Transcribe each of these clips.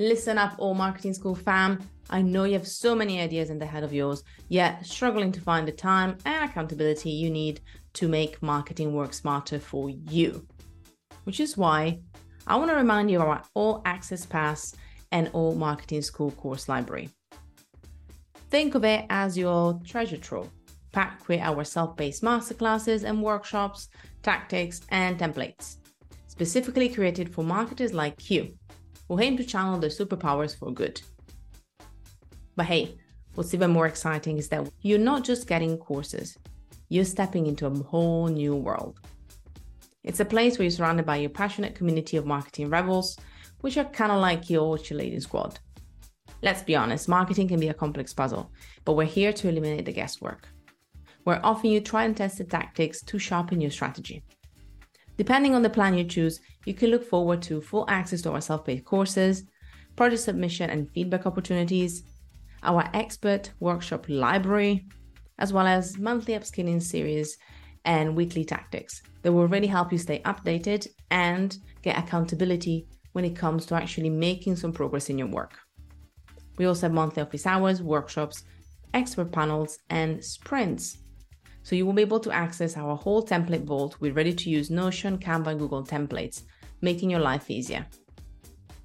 Listen up, alt marketing school fam. I know you have so many ideas in the head of yours, yet struggling to find the time and accountability you need to make marketing work smarter for you. Which is why I want to remind you of our All Access Pass and Alt Marketing School course library. Think of it as your treasure trove, packed with our self paced masterclasses and workshops, tactics, and templates, specifically created for marketers like you who aim to channel their superpowers for good. But hey, what's even more exciting is that you're not just getting courses, you're stepping into a whole new world. It's a place where you're surrounded by your passionate community of marketing rebels, which are kind of like your cheerleading squad. Let's be honest, marketing can be a complex puzzle, but we're here to eliminate the guesswork. We're offering you tried and tested tactics to sharpen your strategy. Depending on the plan you choose, you can look forward to full access to our self paced courses, project submission and feedback opportunities, our expert workshop library, as well as monthly upskilling series and weekly tactics that will really help you stay updated and get accountability when it comes to actually making some progress in your work. We also have monthly office hours, workshops, expert panels, and sprints. So you will be able to access our whole template vault with ready to use Notion, Canva, and Google templates, making your life easier.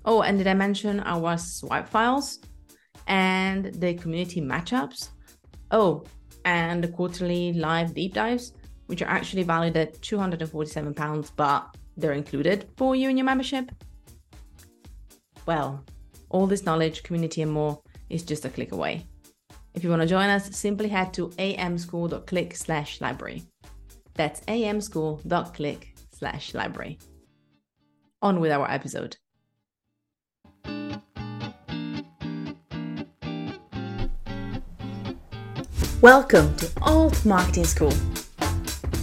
Oh, and did I mention our swipe files and the community matchups? Oh, and the quarterly live deep dives, which are actually valued at £247, but they're included for you in your membership? Well, all this knowledge, community, and more is just a click away. If you want to join us, simply head to amschool.click slash library. That's amschool.click slash library. On with our episode. Welcome to Alt Marketing School.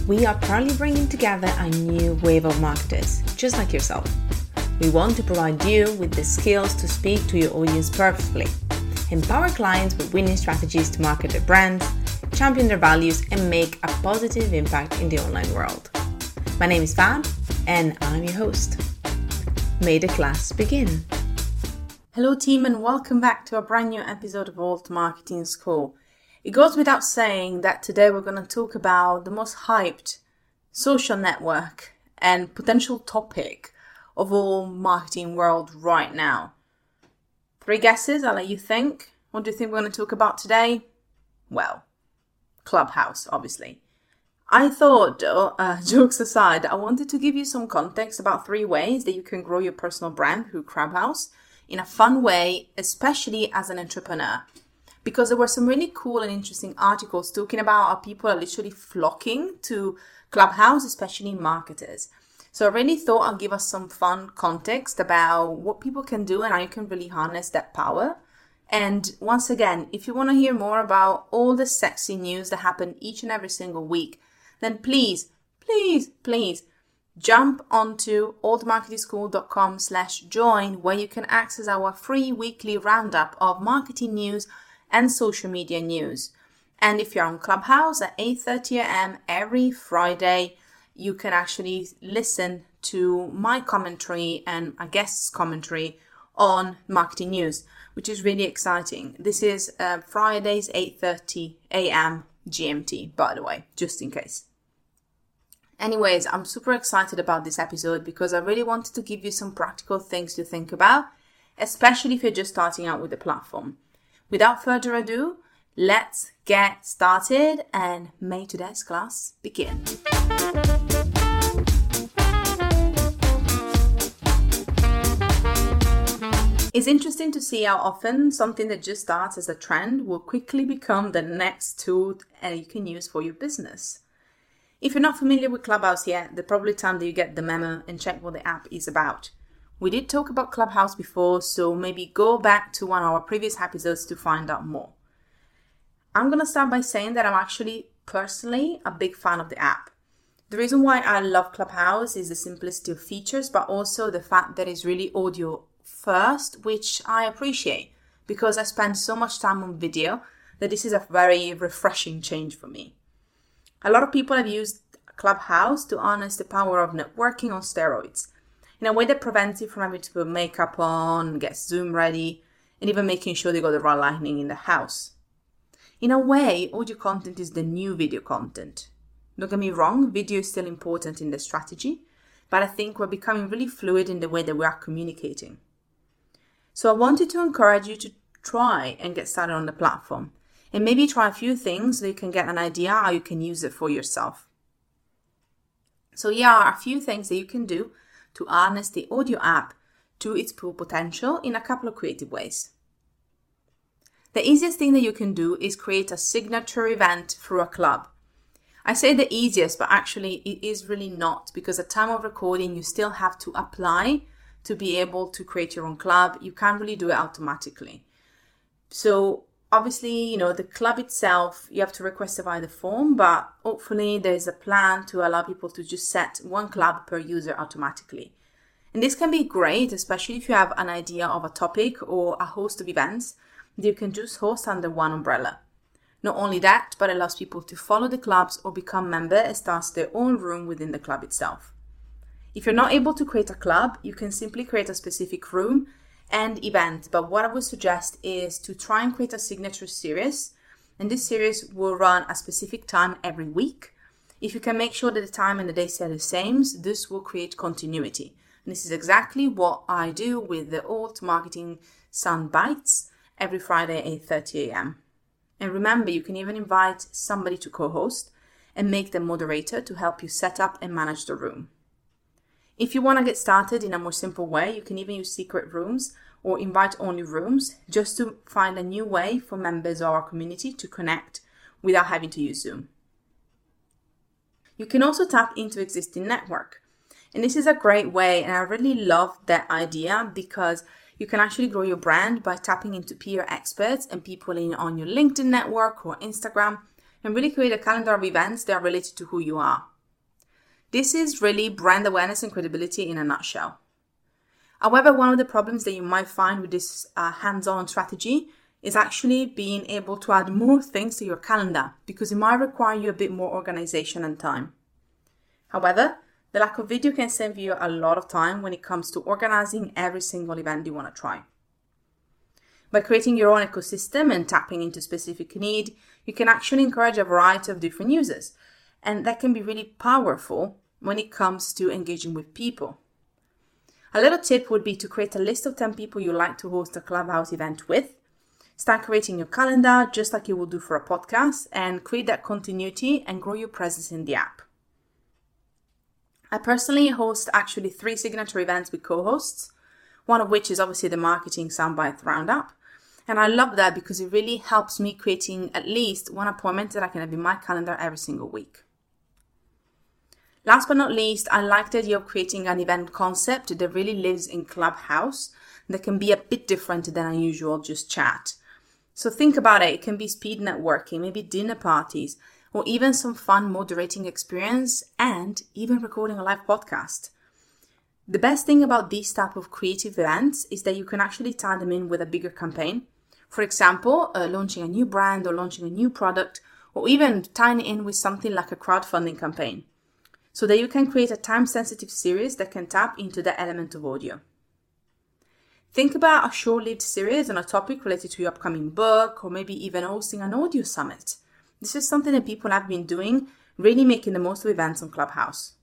We are proudly bringing together a new wave of marketers, just like yourself we want to provide you with the skills to speak to your audience purposefully, empower clients with winning strategies to market their brands, champion their values, and make a positive impact in the online world. My name is Fab, and I'm your host. May the class begin. Hello, team, and welcome back to a brand new episode of Alt Marketing School. It goes without saying that today we're going to talk about the most hyped social network and potential topic of all marketing world right now. Three guesses, I'll let you think. What do you think we're going to talk about today? Well, Clubhouse, obviously. I thought, uh, jokes aside, I wanted to give you some context about three ways that you can grow your personal brand through Clubhouse in a fun way, especially as an entrepreneur. Because there were some really cool and interesting articles talking about how people are literally flocking to Clubhouse, especially marketers. So I really thought I'll give us some fun context about what people can do and how you can really harness that power. And once again, if you want to hear more about all the sexy news that happen each and every single week, then please, please, please jump onto altmarketingschool.com slash join where you can access our free weekly roundup of marketing news and social media news. And if you're on Clubhouse at 8.30 a.m. every Friday, you can actually listen to my commentary and a guest's commentary on marketing news, which is really exciting. This is uh, Fridays 8:30 a.m. GMT, by the way, just in case. Anyways, I'm super excited about this episode because I really wanted to give you some practical things to think about, especially if you're just starting out with the platform. Without further ado, let's get started and may today's class begin. It's interesting to see how often something that just starts as a trend will quickly become the next tool that you can use for your business. If you're not familiar with Clubhouse yet, the probably time that you get the memo and check what the app is about. We did talk about Clubhouse before, so maybe go back to one of our previous episodes to find out more. I'm going to start by saying that I'm actually personally a big fan of the app. The reason why I love Clubhouse is the simplicity of features, but also the fact that it's really audio first, which I appreciate because I spend so much time on video that this is a very refreshing change for me. A lot of people have used Clubhouse to harness the power of networking on steroids. in a way that prevents you from having to put makeup on, get Zoom ready, and even making sure they got the right lighting in the house. In a way, audio content is the new video content. Don't get me wrong, video is still important in the strategy, but I think we're becoming really fluid in the way that we are communicating. So I wanted to encourage you to try and get started on the platform and maybe try a few things so you can get an idea how you can use it for yourself. So here are a few things that you can do to harness the audio app to its full potential in a couple of creative ways. The easiest thing that you can do is create a signature event through a club. I say the easiest, but actually it is really not because at time of recording you still have to apply to be able to create your own club. You can't really do it automatically. So obviously, you know, the club itself, you have to request it via the form, but hopefully there's a plan to allow people to just set one club per user automatically. And this can be great, especially if you have an idea of a topic or a host of events that you can just host under one umbrella. Not only that, but allows people to follow the clubs or become member and start their own room within the club itself. If you're not able to create a club, you can simply create a specific room and event. But what I would suggest is to try and create a signature series. And this series will run a specific time every week. If you can make sure that the time and the day stay the same, this will create continuity. And this is exactly what I do with the Alt Marketing Sound Bites every Friday, 8:30 a.m. And remember, you can even invite somebody to co-host and make them moderator to help you set up and manage the room. If you want to get started in a more simple way, you can even use secret rooms or invite only rooms just to find a new way for members of our community to connect without having to use Zoom. You can also tap into existing network. And this is a great way, and I really love that idea because you can actually grow your brand by tapping into peer experts and people in on your LinkedIn network or Instagram and really create a calendar of events that are related to who you are. This is really brand awareness and credibility in a nutshell. However, one of the problems that you might find with this uh, hands on strategy is actually being able to add more things to your calendar because it might require you a bit more organization and time. However, the lack of video can save you a lot of time when it comes to organizing every single event you want to try. By creating your own ecosystem and tapping into specific need, you can actually encourage a variety of different users. And that can be really powerful when it comes to engaging with people. A little tip would be to create a list of 10 people you like to host a Clubhouse event with. Start creating your calendar just like you would do for a podcast and create that continuity and grow your presence in the app. I personally host actually three signature events with co hosts, one of which is obviously the Marketing Soundbite Roundup. And I love that because it really helps me creating at least one appointment that I can have in my calendar every single week. Last but not least, I like the idea of creating an event concept that really lives in Clubhouse that can be a bit different than usual just chat. So think about it. It can be speed networking, maybe dinner parties, or even some fun moderating experience and even recording a live podcast. The best thing about these type of creative events is that you can actually tie them in with a bigger campaign. For example, uh, launching a new brand or launching a new product, or even tying it in with something like a crowdfunding campaign, so that you can create a time sensitive series that can tap into the element of audio. Think about a short lived series on a topic related to your upcoming book, or maybe even hosting an audio summit. This is something that people have been doing, really making the most of events on Clubhouse.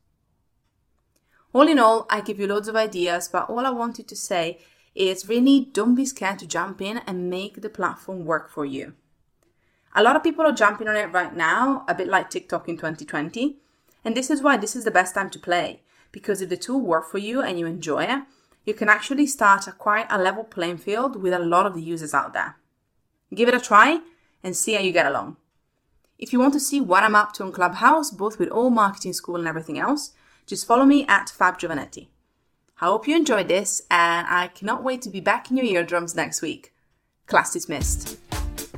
All in all, I give you loads of ideas, but all I wanted to say is really don't be scared to jump in and make the platform work for you. A lot of people are jumping on it right now, a bit like TikTok in 2020, and this is why this is the best time to play. Because if the tool works for you and you enjoy it, you can actually start a quite a level playing field with a lot of the users out there. Give it a try and see how you get along. If you want to see what I'm up to on Clubhouse, both with Alt Marketing School and everything else, just follow me at Fab Giovanetti. I hope you enjoyed this, and I cannot wait to be back in your eardrums next week. Class dismissed.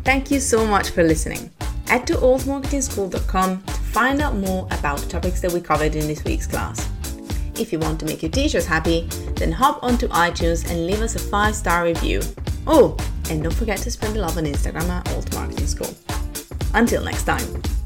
Thank you so much for listening. Head to altmarketingschool.com to find out more about the topics that we covered in this week's class. If you want to make your teachers happy, then hop onto iTunes and leave us a five star review. Oh, and don't forget to spread the love on Instagram at Alt Marketing School. Until next time.